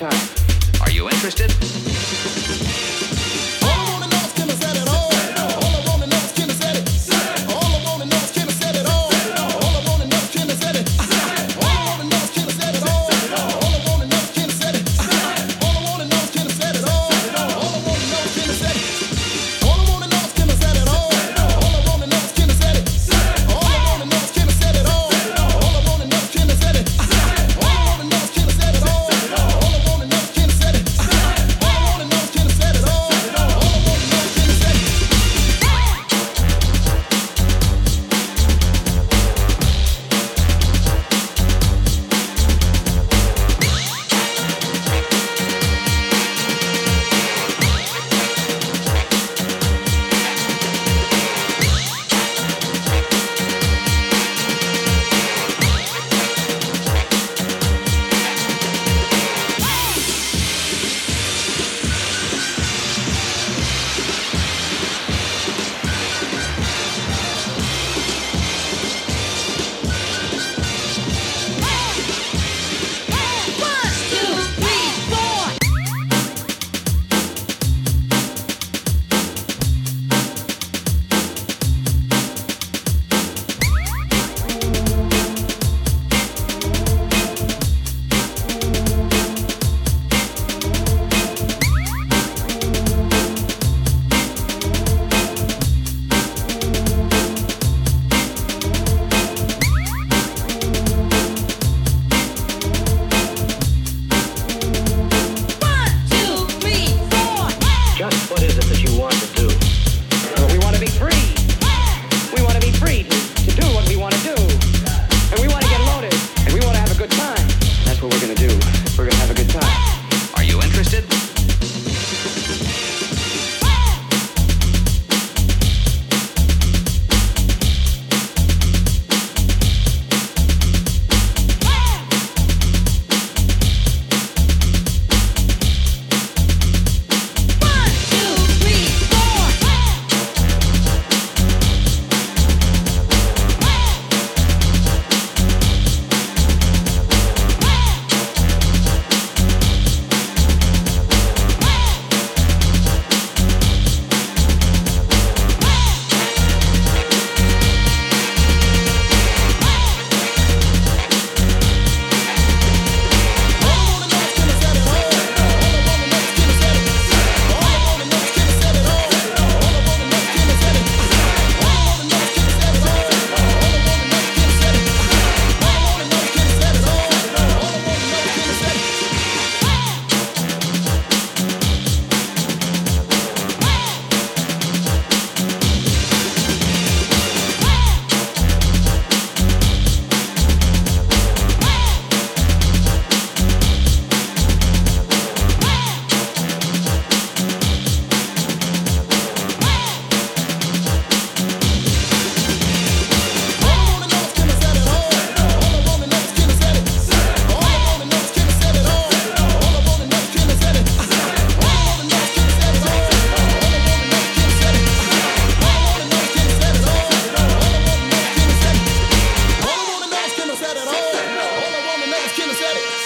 time. Are you interested?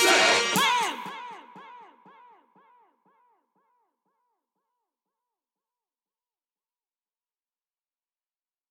Say.